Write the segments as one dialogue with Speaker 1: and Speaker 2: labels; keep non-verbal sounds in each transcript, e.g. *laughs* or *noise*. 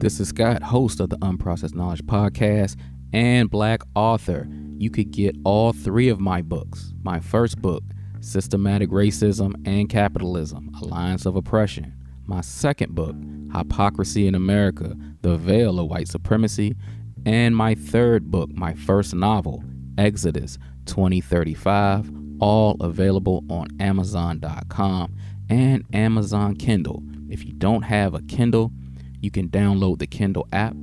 Speaker 1: This is Scott, host of the Unprocessed Knowledge Podcast and Black author. You could get all three of my books. My first book, Systematic Racism and Capitalism Alliance of Oppression. My second book, Hypocrisy in America The Veil of White Supremacy. And my third book, my first novel, Exodus 2035, all available on Amazon.com and Amazon Kindle. If you don't have a Kindle, you can download the Kindle app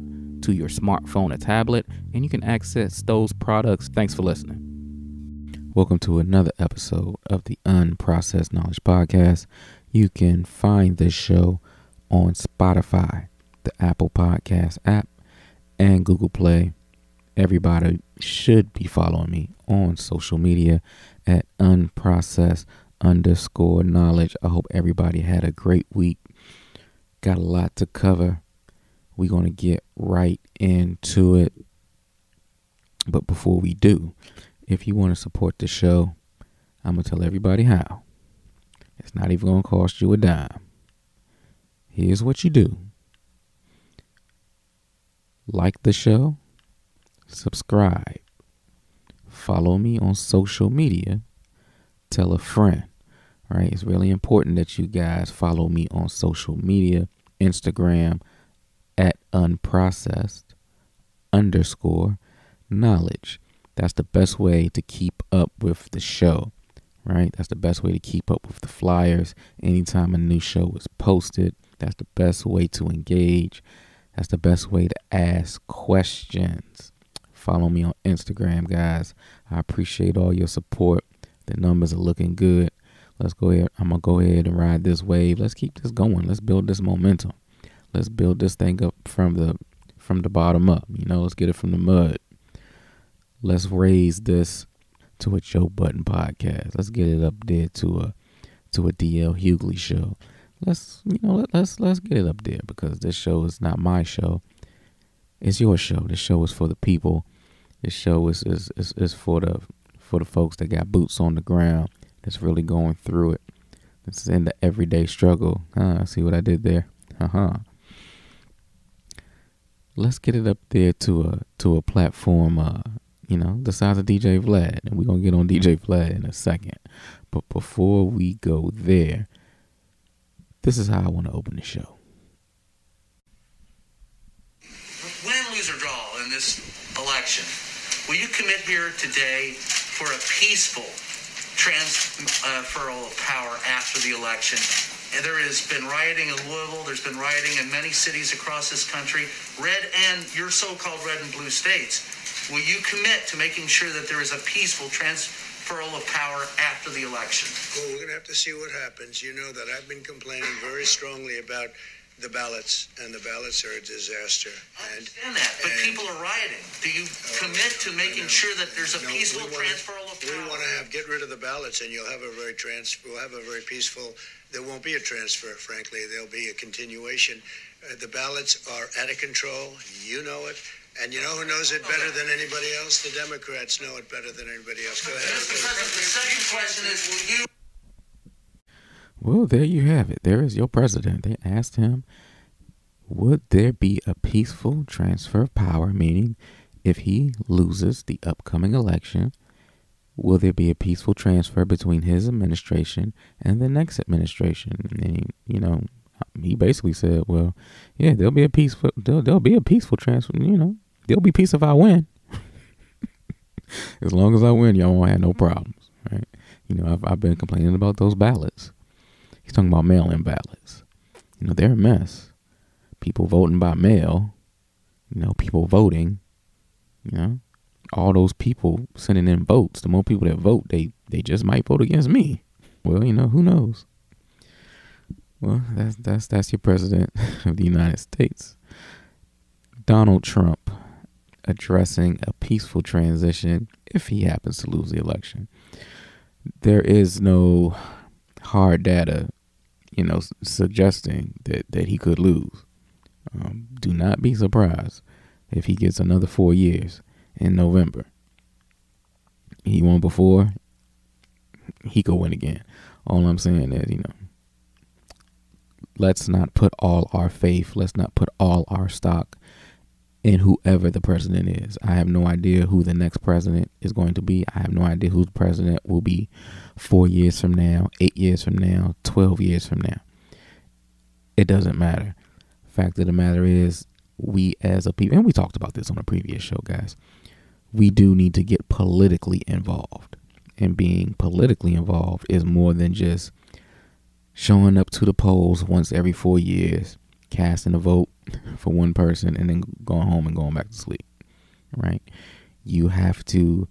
Speaker 1: to your smartphone or tablet, and you can access those products. Thanks for listening. Welcome to another episode of the Unprocessed Knowledge Podcast. You can find this show on Spotify, the Apple Podcast app, and Google Play. Everybody should be following me on social media at unprocessed underscore knowledge. I hope everybody had a great week Got a lot to cover. We're going to get right into it. But before we do, if you want to support the show, I'm going to tell everybody how. It's not even going to cost you a dime. Here's what you do like the show, subscribe, follow me on social media, tell a friend. Right, it's really important that you guys follow me on social media, Instagram at unprocessed underscore knowledge. That's the best way to keep up with the show, right? That's the best way to keep up with the flyers. Anytime a new show is posted, that's the best way to engage. That's the best way to ask questions. Follow me on Instagram, guys. I appreciate all your support. The numbers are looking good. Let's go ahead. I'm gonna go ahead and ride this wave. Let's keep this going. Let's build this momentum. Let's build this thing up from the from the bottom up. You know, let's get it from the mud. Let's raise this to a Joe Budden podcast. Let's get it up there to a to a DL Hughley show. Let's you know let, let's let's get it up there because this show is not my show. It's your show. This show is for the people. This show is is, is, is for the for the folks that got boots on the ground that's really going through it. That's in the everyday struggle. Huh, see what I did there? Uh-huh. Let's get it up there to a to a platform uh, you know, the size of DJ Vlad. And we're gonna get on DJ Vlad in a second. But before we go there, this is how I want to open the show.
Speaker 2: Win, lose, or draw in this election, will you commit here today for a peaceful transfer of power after the election. And there has been rioting in Louisville. There's been rioting in many cities across this country, red and your so-called red and blue states. Will you commit to making sure that there is a peaceful transfer of power after the election?
Speaker 3: Well, we're going to have to see what happens. You know that I've been complaining very strongly about the ballots, and the ballots are a disaster.
Speaker 2: I understand and, that, but and, people are rioting. Do you uh, commit to making sure that there's a no, peaceful wanna, transfer of power?
Speaker 3: We want to have get rid of the ballots, and you'll have a very trans. We'll have a very peaceful. There won't be a transfer, frankly. There'll be a continuation. Uh, the ballots are out of control. You know it. And you know who knows it better than anybody else? The Democrats know it better than anybody else. Go ahead.
Speaker 2: The second question is, will you?
Speaker 1: Well, there you have it. There is your president. They asked him, would there be a peaceful transfer of power? Meaning, if he loses the upcoming election, will there be a peaceful transfer between his administration and the next administration? And, you know, he basically said, well, yeah, there'll be a peaceful, there'll, there'll be a peaceful transfer. You know, there'll be peace if I win. *laughs* as long as I win, y'all won't have no problems, right? You know, I've, I've been complaining about those ballots. He's talking about mail-in ballots. You know, they're a mess. People voting by mail. You know, people voting. You know, all those people sending in votes. The more people that vote, they they just might vote against me. Well, you know, who knows? Well, that's that's that's your president *laughs* of the United States. Donald Trump addressing a peaceful transition if he happens to lose the election. There is no hard data you know, suggesting that, that he could lose. Um, do not be surprised if he gets another four years in November. He won before, he could win again. All I'm saying is, you know, let's not put all our faith, let's not put all our stock in whoever the president is. I have no idea who the next president is going to be. I have no idea who the president will be four years from now, eight years from now, 12 years from now. It doesn't matter. Fact of the matter is, we as a people, and we talked about this on a previous show, guys, we do need to get politically involved. And being politically involved is more than just showing up to the polls once every four years, casting a vote for one person, and then going home and going back to sleep. Right? You have to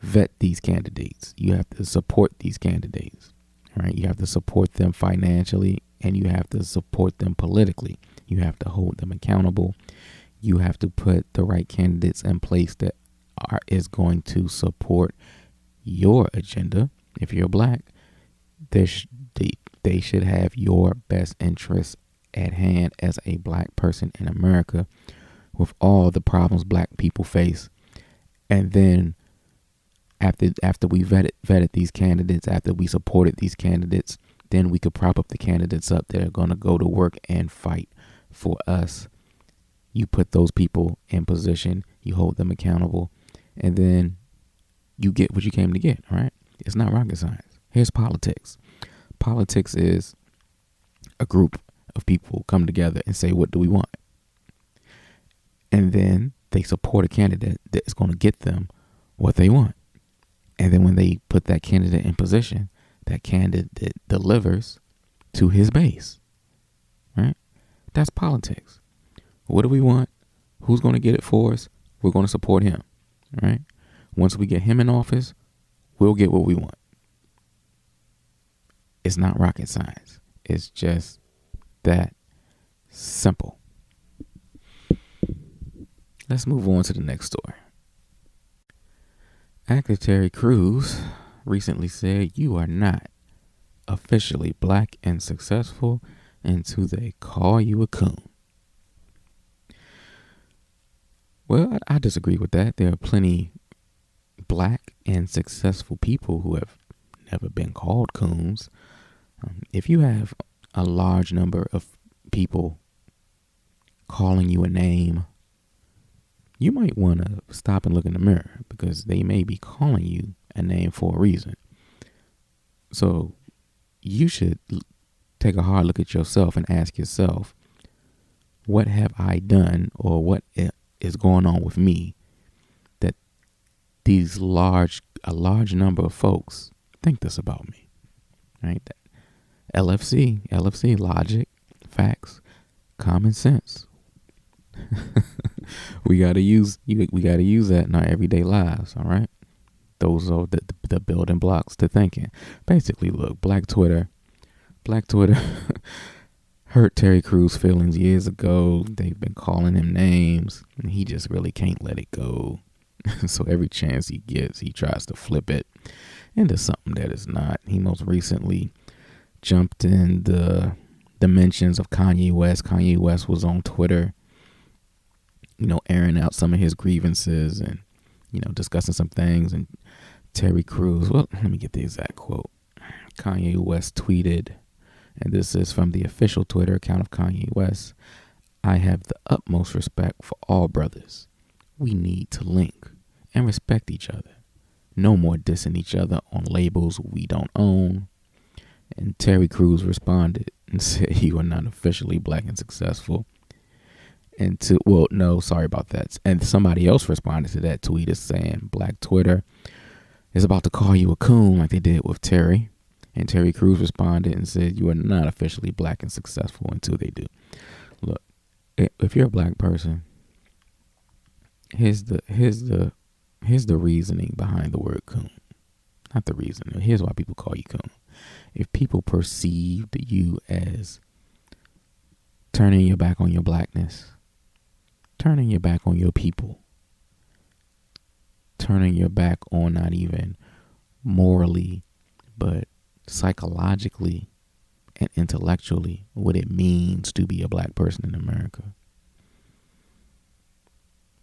Speaker 1: vet these candidates. You have to support these candidates. Right? You have to support them financially and you have to support them politically. You have to hold them accountable. You have to put the right candidates in place that are is going to support your agenda. If you're black, they, sh- they, they should have your best interests at hand as a black person in America with all the problems black people face. And then after after we vetted vetted these candidates, after we supported these candidates, then we could prop up the candidates up that are going to go to work and fight for us. You put those people in position, you hold them accountable, and then you get what you came to get, right? It's not rocket science. Here's politics. Politics is a group of people come together and say, What do we want? And then they support a candidate that's going to get them what they want. And then when they put that candidate in position, that candidate delivers to his base. Right? That's politics. What do we want? Who's going to get it for us? We're going to support him. Right? Once we get him in office, we'll get what we want. It's not rocket science. It's just that simple. Let's move on to the next story. Actor Terry Crews recently said you are not officially black and successful until they call you a coon. Well, I, I disagree with that. There are plenty black and successful people who have never been called coons. Um, if you have a large number of people calling you a name, you might want to stop and look in the mirror because they may be calling you a name for a reason. So you should take a hard look at yourself and ask yourself, what have I done or what is going on with me that these large a large number of folks think this about me. Right? LFC, LFC, logic, facts, common sense. *laughs* we gotta use we gotta use that in our everyday lives. All right, those are the, the building blocks to thinking. Basically, look, Black Twitter, Black Twitter *laughs* hurt Terry Crews' feelings years ago. They've been calling him names, and he just really can't let it go. *laughs* so every chance he gets, he tries to flip it into something that is not. He most recently jumped in the dimensions of Kanye West. Kanye West was on Twitter, you know, airing out some of his grievances and, you know, discussing some things. And Terry Crews, well, let me get the exact quote. Kanye West tweeted, and this is from the official Twitter account of Kanye West I have the utmost respect for all brothers. We need to link and respect each other. No more dissing each other on labels we don't own. And Terry Crews responded and *laughs* said you are not officially black and successful. And to well, no, sorry about that. And somebody else responded to that tweet as saying Black Twitter is about to call you a coon like they did with Terry. And Terry Crews responded and said you are not officially black and successful until they do. Look, if you're a black person, here's the here's the here's the reasoning behind the word coon. Not the reason. Here's why people call you coon if people perceived you as turning your back on your blackness, turning your back on your people, turning your back on not even morally, but psychologically and intellectually what it means to be a black person in America.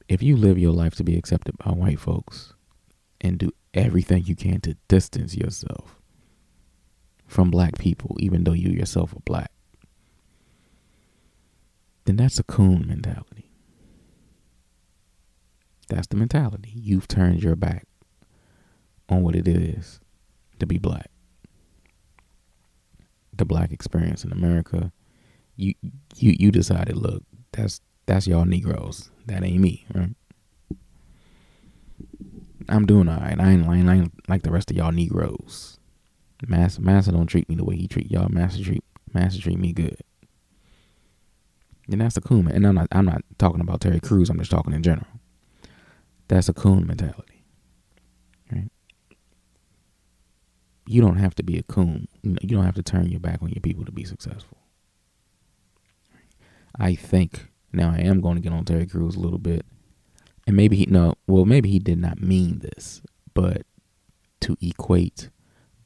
Speaker 1: If you live your life to be accepted by white folks and do everything you can to distance yourself from black people, even though you yourself are black. Then that's a coon mentality. That's the mentality. You've turned your back on what it is to be black. The black experience in America. You you you decided, look, that's that's y'all Negroes. That ain't me, right? I'm doing all right. I ain't, I ain't, I ain't like the rest of y'all Negroes. Master, Master don't treat me the way he treat y'all. Master treat, Master treat me good. And that's a coon. And I'm not, I'm not talking about Terry Crews. I'm just talking in general. That's a coon mentality. Right? You don't have to be a coon. You, don't have to turn your back on your people to be successful. I think now I am going to get on Terry Crews a little bit and maybe he no well maybe he did not mean this but to equate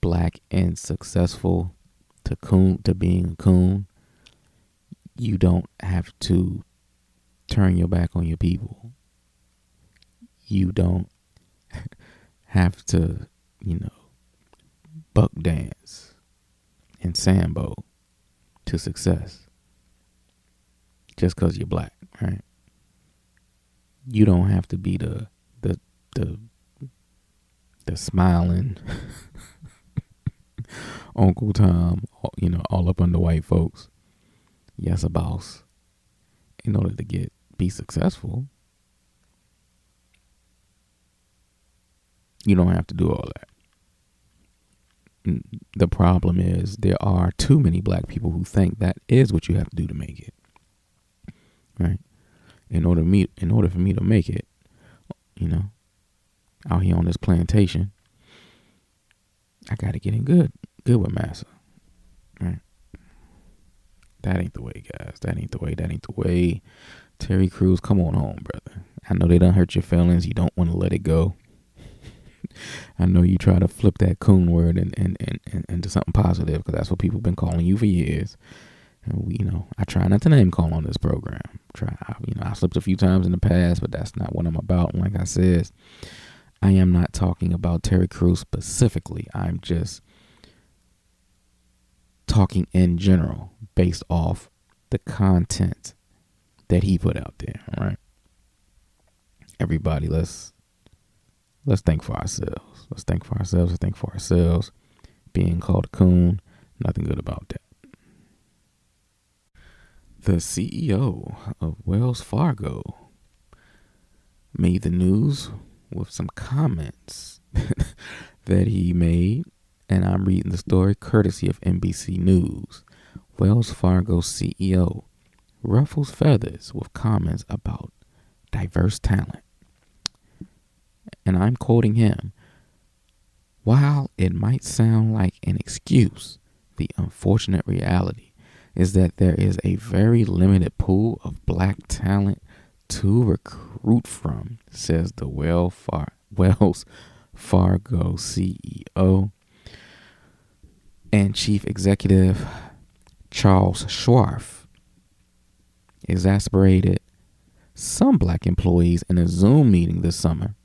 Speaker 1: black and successful to coon to being a coon you don't have to turn your back on your people. You don't *laughs* have to you know buck dance and sambo to success just because you're black right? You don't have to be the the the the smiling *laughs* Uncle Tom, you know, all up under white folks. Yes, a boss. In order to get be successful, you don't have to do all that. The problem is there are too many black people who think that is what you have to do to make it. Right? in order me in order for me to make it, you know, out here on this plantation, I gotta get in good, good with massa. Right. That ain't the way, guys. That ain't the way. That ain't the way. Terry Crews, come on home, brother. I know they don't hurt your feelings. You don't want to let it go. *laughs* I know you try to flip that coon word and, and, and, and into something positive because that's what people have been calling you for years. And we, you know, I try not to name call on this program. Try, you know, I slipped a few times in the past, but that's not what I'm about. And like I said, I am not talking about Terry Crews specifically. I'm just talking in general based off the content that he put out there. All right. Everybody, let's let's think for ourselves. Let's think for ourselves. Let's think for ourselves. Being called a coon, nothing good about that. The CEO of Wells Fargo made the news with some comments *laughs* that he made, and I'm reading the story courtesy of NBC News. Wells Fargo CEO ruffles feathers with comments about diverse talent. And I'm quoting him While it might sound like an excuse, the unfortunate reality is that there is a very limited pool of black talent to recruit from, says the Wells *laughs* Fargo CEO and Chief Executive Charles Scharf. Exasperated some black employees in a Zoom meeting this summer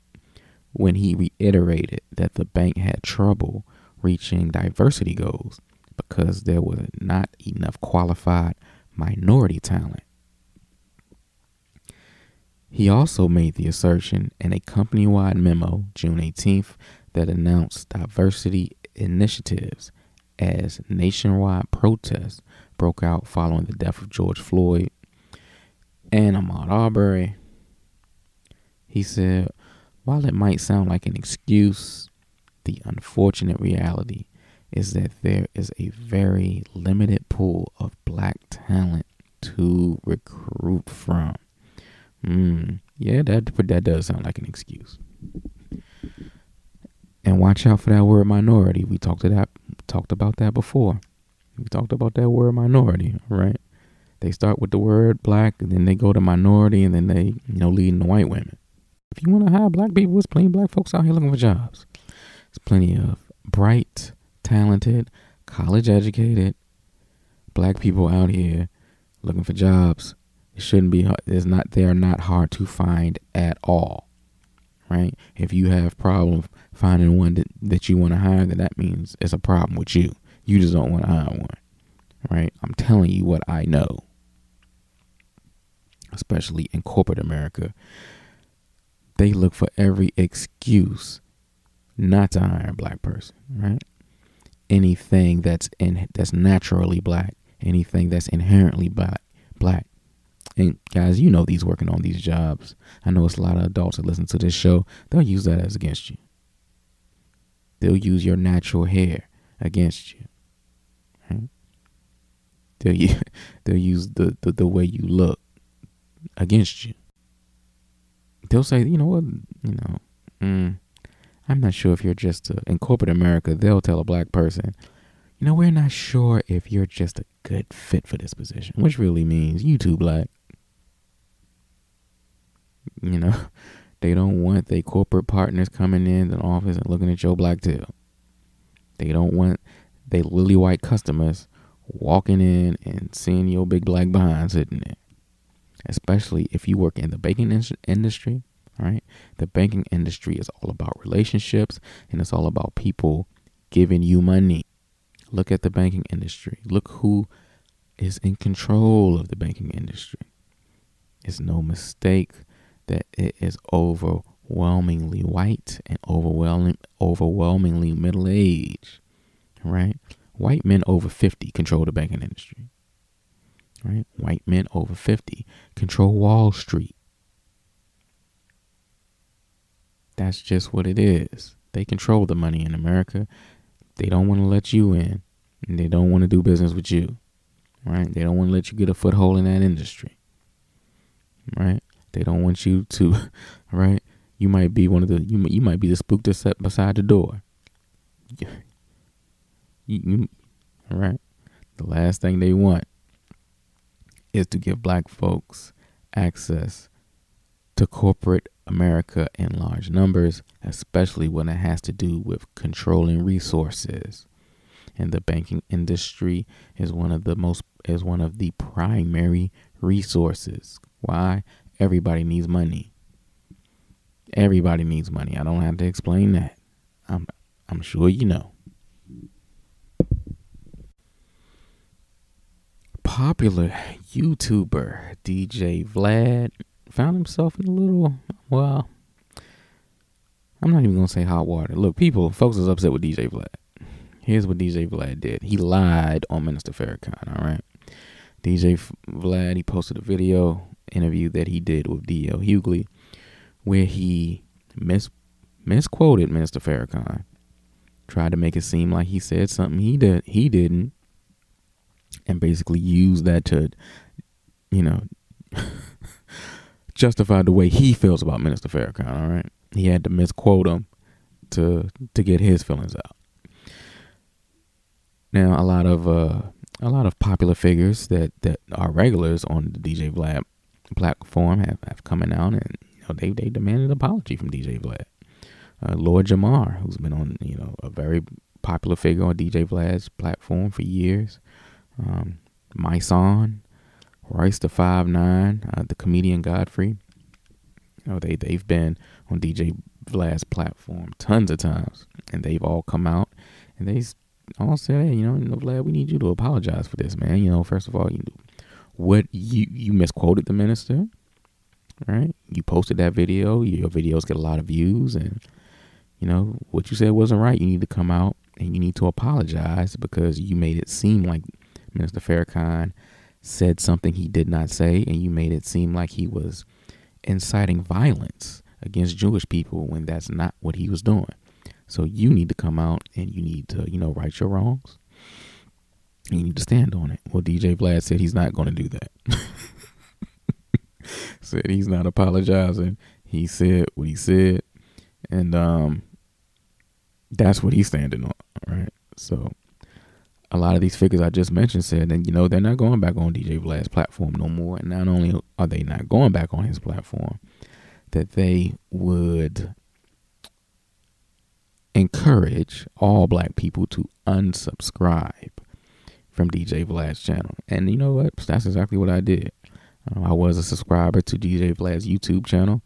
Speaker 1: when he reiterated that the bank had trouble reaching diversity goals because there was not enough qualified minority talent. He also made the assertion in a company wide memo June 18th that announced diversity initiatives as nationwide protests broke out following the death of George Floyd and Ahmaud Arbery. He said, while it might sound like an excuse, the unfortunate reality is that there is a very limited pool of black talent to recruit from. Mm, yeah, that that does sound like an excuse. And watch out for that word minority. We talked that talked about that before. We talked about that word minority, right? They start with the word black, and then they go to minority, and then they, you know, leading the white women. If you want to hire black people, there's plenty of black folks out here looking for jobs. There's plenty of bright, talented, college educated black people out here looking for jobs. It shouldn't be it's not they are not hard to find at all. Right? If you have problem finding one that, that you want to hire, then that means it's a problem with you. You just don't want to hire one. Right? I'm telling you what I know. especially in corporate America, they look for every excuse not to hire a black person, right? Anything that's in that's naturally black, anything that's inherently black, black. And guys, you know these working on these jobs. I know it's a lot of adults that listen to this show. They'll use that as against you. They'll use your natural hair against you. They'll use, *laughs* they'll use the, the, the way you look against you. They'll say, you know what, you know, mm, I'm not sure if you're just a, in corporate America. They'll tell a black person, you know, we're not sure if you're just a good fit for this position, which really means you too black. You know, *laughs* they don't want their corporate partners coming in the office and looking at your black tail. They don't want they lily white customers walking in and seeing your big black behind sitting there. Especially if you work in the banking industry, right? The banking industry is all about relationships and it's all about people giving you money. Look at the banking industry. Look who is in control of the banking industry. It's no mistake that it is overwhelmingly white and overwhelming, overwhelmingly middle aged, right? White men over 50 control the banking industry, right? White men over 50 control Wall Street. That's just what it is. They control the money in America. They don't want to let you in, and they don't want to do business with you, right? They don't want to let you get a foothold in that industry, right? They don't want you to, *laughs* right? You might be one of the you you might be the spook that's set beside the door. You, you, right? The last thing they want is to give black folks access to corporate America in large numbers, especially when it has to do with controlling resources. And the banking industry is one of the most is one of the primary resources. Why? Everybody needs money. Everybody needs money. I don't have to explain that. I'm I'm sure you know. Popular YouTuber DJ Vlad found himself in a little well I'm not even gonna say hot water. Look, people, folks is upset with DJ Vlad. Here's what DJ Vlad did. He lied on Minister Farrakhan, all right? DJ Vlad, he posted a video interview that he did with D.L. Hughley, where he mis- misquoted Minister Farrakhan, tried to make it seem like he said something he did he didn't, and basically used that to, you know, *laughs* justify the way he feels about Minister Farrakhan. All right, he had to misquote him to to get his feelings out. Now, a lot of uh, a lot of popular figures that that are regulars on the DJ Vlad platform have, have coming out and you know they they demanded an apology from DJ Vlad. Uh, Lord Jamar, who's been on you know a very popular figure on DJ Vlad's platform for years. Um, My Son, Royce the Five Nine, uh, the comedian Godfrey. You know they they've been on DJ Vlad's platform tons of times, and they've all come out and they all said, "Hey, you know, know, Vlad, we need you to apologize for this, man. You know, first of all, you what you you misquoted the minister, right? You posted that video. Your videos get a lot of views, and you know what you said wasn't right. You need to come out and you need to apologize because you made it seem like Minister Farrakhan said something he did not say, and you made it seem like he was inciting violence against Jewish people when that's not what he was doing. So you need to come out and you need to, you know, right your wrongs you need to stand on it. Well, DJ Vlad said he's not going to do that. *laughs* said he's not apologizing. He said what he said, and um, that's what he's standing on. Right. So, a lot of these figures I just mentioned said, and you know, they're not going back on DJ Vlad's platform no more. And not only are they not going back on his platform, that they would encourage all black people to unsubscribe from DJ Vlad's channel. And you know what? That's exactly what I did. Um, I was a subscriber to DJ Vlad's YouTube channel.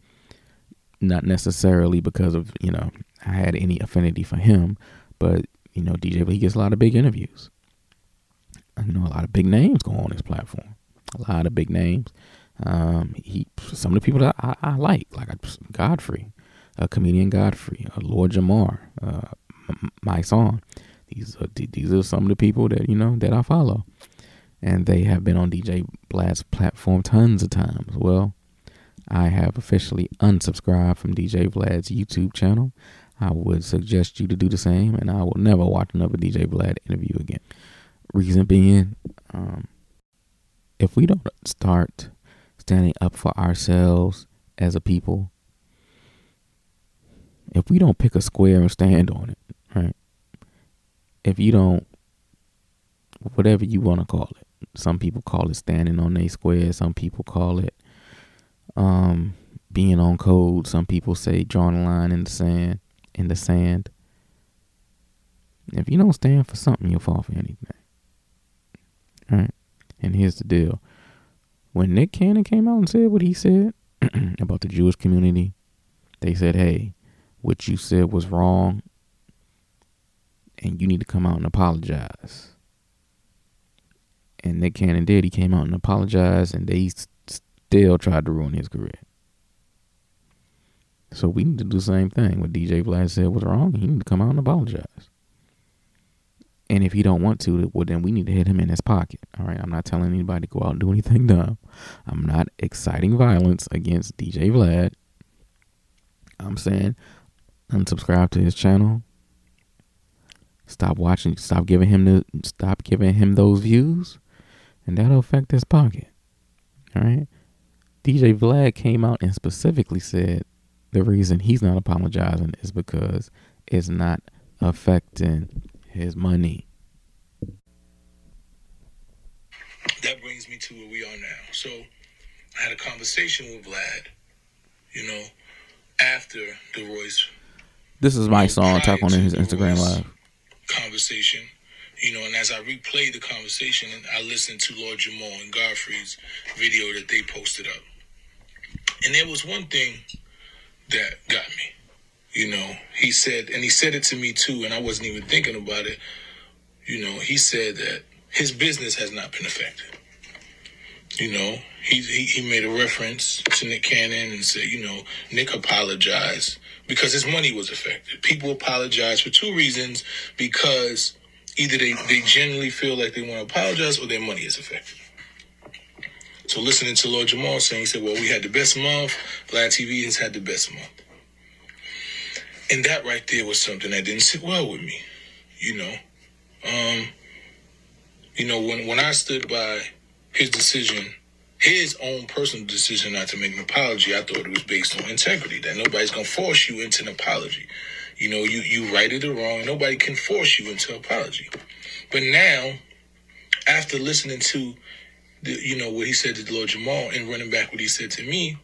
Speaker 1: Not necessarily because of, you know, I had any affinity for him, but, you know, DJ Vlad gets a lot of big interviews. You know, a lot of big names go on his platform. A lot of big names. Um, he some of the people that I, I like, like Godfrey, a comedian Godfrey, uh, Lord Jamar, uh, my song. These are these are some of the people that you know that I follow, and they have been on DJ Vlad's platform tons of times. Well, I have officially unsubscribed from DJ Vlad's YouTube channel. I would suggest you to do the same, and I will never watch another DJ Vlad interview again. Reason being, um, if we don't start standing up for ourselves as a people, if we don't pick a square and stand on it, right? If you don't, whatever you want to call it, some people call it standing on a square, some people call it um, being on code, some people say drawing a line in the sand. In the sand. If you don't stand for something, you'll fall for anything. All right. And here's the deal. When Nick Cannon came out and said what he said *clears throat* about the Jewish community, they said, hey, what you said was wrong and you need to come out and apologize. And Nick Cannon did. He came out and apologized, and they still tried to ruin his career. So we need to do the same thing. What DJ Vlad said was wrong. He need to come out and apologize. And if he don't want to, well, then we need to hit him in his pocket. All right. I'm not telling anybody to go out and do anything *laughs* dumb. I'm not exciting violence against DJ Vlad. I'm saying unsubscribe to his channel. Stop watching. Stop giving him the. Stop giving him those views, and that'll affect his pocket. All right. DJ Vlad came out and specifically said the reason he's not apologizing is because it's not affecting his money.
Speaker 4: That brings me to where we are now. So I had a conversation with Vlad, you know, after the Royce.
Speaker 1: This is my song. Talk on his Instagram Royce live.
Speaker 4: Conversation, you know, and as I replayed the conversation, I listened to Lord Jamal and Godfrey's video that they posted up. And there was one thing that got me. You know, he said, and he said it to me too, and I wasn't even thinking about it. You know, he said that his business has not been affected. You know, he, he, he made a reference to Nick Cannon and said, you know, Nick apologized because his money was affected. People apologize for two reasons because either they, they genuinely feel like they want to apologize or their money is affected. So listening to Lord Jamal saying, he said, well, we had the best month. Vlad TV has had the best month. And that right there was something that didn't sit well with me, you know. Um, you know, when, when I stood by his decision, his own personal decision not to make an apology, I thought it was based on integrity, that nobody's to force you into an apology. You know, you, you righted it wrong. Nobody can force you into an apology. But now, after listening to the, you know, what he said to Lord Jamal and running back what he said to me,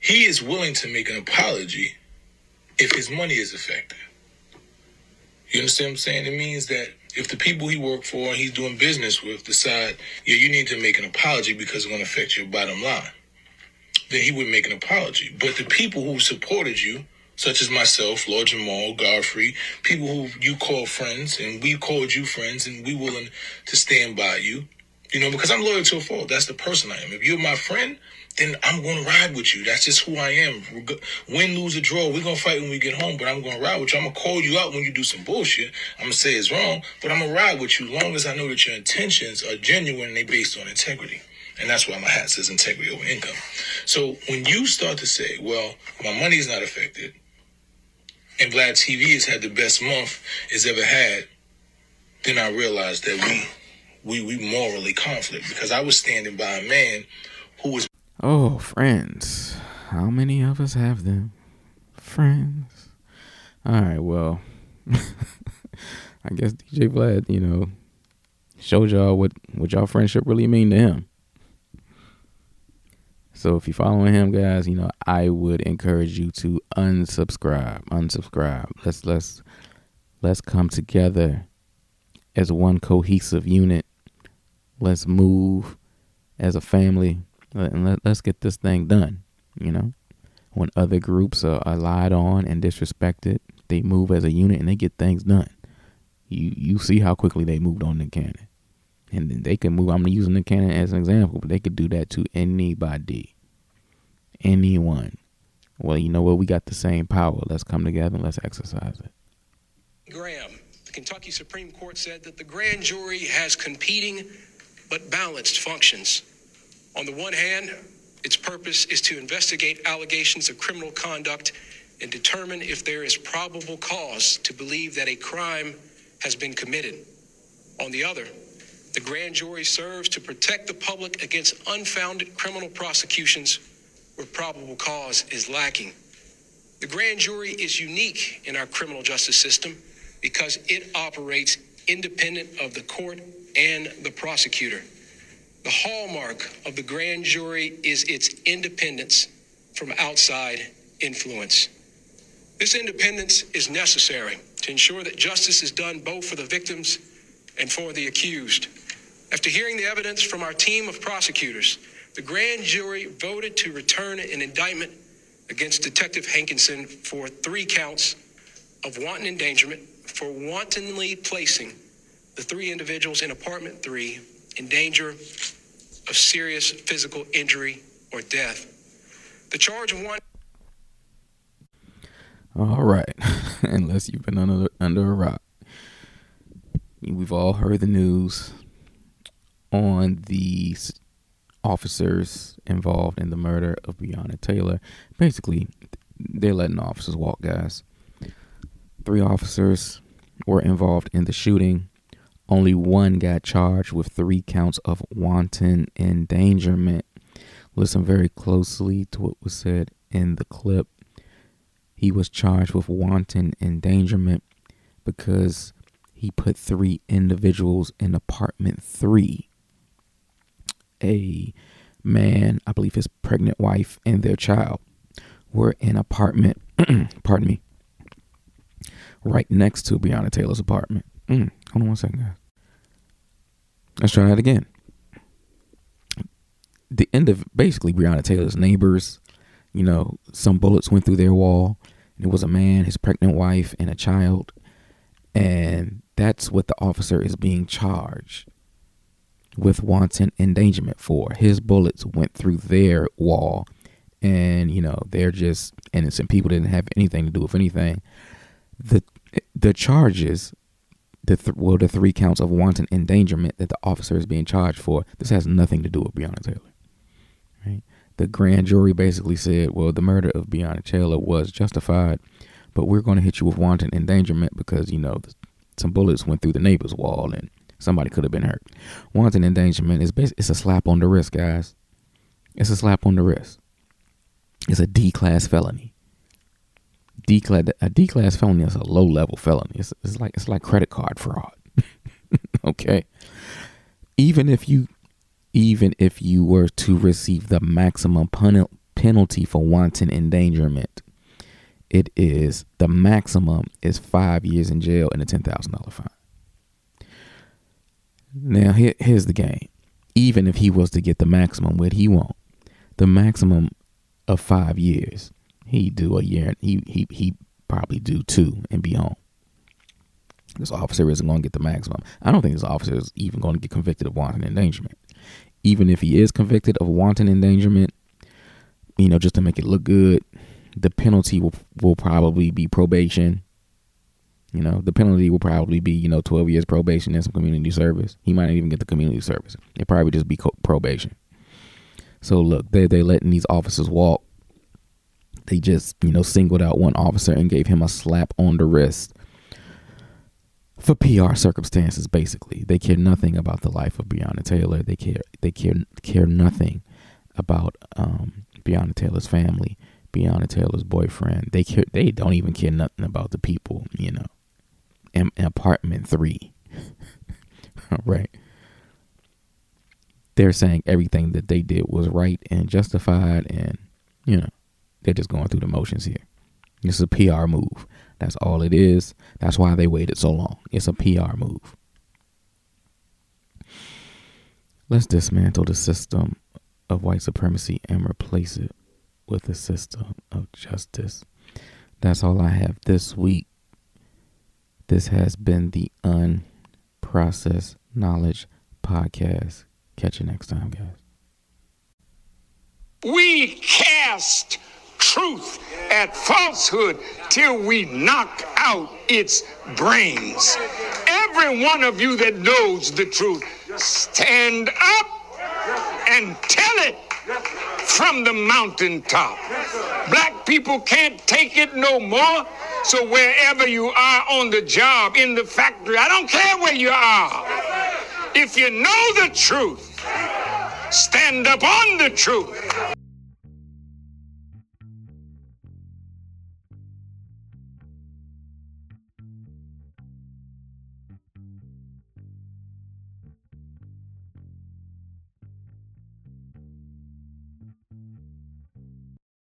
Speaker 4: he is willing to make an apology if his money is affected. You understand what I'm saying? It means that if the people he worked for and he's doing business with decide, yeah, you need to make an apology because it's going to affect your bottom line, then he would make an apology. But the people who supported you, such as myself, Lord Jamal, Godfrey, people who you call friends, and we called you friends, and we willing to stand by you. You know, because I'm loyal to a fault. That's the person I am. If you're my friend, then I'm going to ride with you. That's just who I am. Win, lose, or draw, we're going to fight when we get home, but I'm going to ride with you. I'm going to call you out when you do some bullshit. I'm going to say it's wrong, but I'm going to ride with you long as I know that your intentions are genuine and they based on integrity. And that's why my hat says integrity over income. So when you start to say, well, my money's not affected, and Vlad TV has had the best month it's ever had, then I realized that we we we morally conflict because I was standing by a man who was
Speaker 1: Oh, friends. How many of us have them? Friends. All right, well, *laughs* I guess DJ Vlad, you know, showed y'all what what y'all friendship really mean to him. So if you're following him, guys, you know, I would encourage you to unsubscribe. Unsubscribe. Let's let's let's come together as one cohesive unit. Let's move as a family and let, us get this thing done. You know, when other groups are, are lied on and disrespected, they move as a unit and they get things done. You you see how quickly they moved on the Cannon And then they can move. I'm using the cannon as an example, but they could do that to anybody, anyone. Well, you know what? We got the same power. Let's come together and let's exercise it.
Speaker 5: Graham, the Kentucky Supreme Court said that the grand jury has competing but balanced functions. On the one hand, its purpose is to investigate allegations of criminal conduct and determine if there is probable cause to believe that a crime has been committed. On the other, the grand jury serves to protect the public against unfounded criminal prosecutions where probable cause is lacking. The grand jury is unique in our criminal justice system because it operates independent of the court and the prosecutor. The hallmark of the grand jury is its independence from outside influence. This independence is necessary to ensure that justice is done both for the victims and for the accused. After hearing the evidence from our team of prosecutors, the grand jury voted to return an indictment against Detective Hankison for three counts of wanton endangerment for wantonly placing the three individuals in apartment three in danger of serious physical injury or death. The charge of one.
Speaker 1: All right, *laughs* unless you've been under under a rock, we've all heard the news on the officers involved in the murder of Breonna Taylor. Basically, they're letting officers walk, guys. Three officers were involved in the shooting. Only one got charged with three counts of wanton endangerment. Listen very closely to what was said in the clip. He was charged with wanton endangerment because he put three individuals in apartment three. A man, I believe his pregnant wife and their child, were in apartment, *clears throat* pardon me, right next to Breonna Taylor's apartment. Mm, hold on one second, guys. Let's try that again. The end of basically Breonna Taylor's neighbors, you know, some bullets went through their wall. And it was a man, his pregnant wife, and a child. And that's what the officer is being charged with wanton endangerment for. His bullets went through their wall. And, you know, they're just innocent people didn't have anything to do with anything. The the charges the th- well the three counts of wanton endangerment that the officer is being charged for this has nothing to do with Breonna Taylor right? The grand jury basically said well the murder of Breonna Taylor was justified but we're going to hit you with wanton endangerment because you know some bullets went through the neighbor's wall and somebody could have been hurt. Wanton endangerment is basically it's a slap on the wrist guys. It's a slap on the wrist. It's a D class felony D class a D class felony is a low level felony. It's, it's like it's like credit card fraud. *laughs* okay. Even if you even if you were to receive the maximum pun- penalty for wanton endangerment, it is the maximum is five years in jail and a ten thousand dollar fine. Now here, here's the game. Even if he was to get the maximum, what he want? The maximum of five years he do a year. He he he probably do two and be home. This officer isn't going to get the maximum. I don't think this officer is even going to get convicted of wanton endangerment. Even if he is convicted of wanton endangerment, you know, just to make it look good, the penalty will will probably be probation. You know, the penalty will probably be you know twelve years probation and some community service. He might not even get the community service. It probably just be probation. So look, they they letting these officers walk they just, you know, singled out one officer and gave him a slap on the wrist for PR circumstances. Basically, they care nothing about the life of Breonna Taylor. They care they care care nothing about um, Breonna Taylor's family, Breonna Taylor's boyfriend. They care. They don't even care nothing about the people. You know, in, in apartment three. *laughs* right. They're saying everything that they did was right and justified, and you know they're just going through the motions here. This is a PR move. That's all it is. That's why they waited so long. It's a PR move. Let's dismantle the system of white supremacy and replace it with a system of justice. That's all I have this week. This has been the Unprocessed Knowledge podcast. Catch you next time, guys.
Speaker 6: We cast truth at falsehood till we knock out its brains. Every one of you that knows the truth, stand up and tell it from the mountaintop. Black people can't take it no more. So wherever you are on the job, in the factory, I don't care where you are. If you know the truth, stand up on the truth.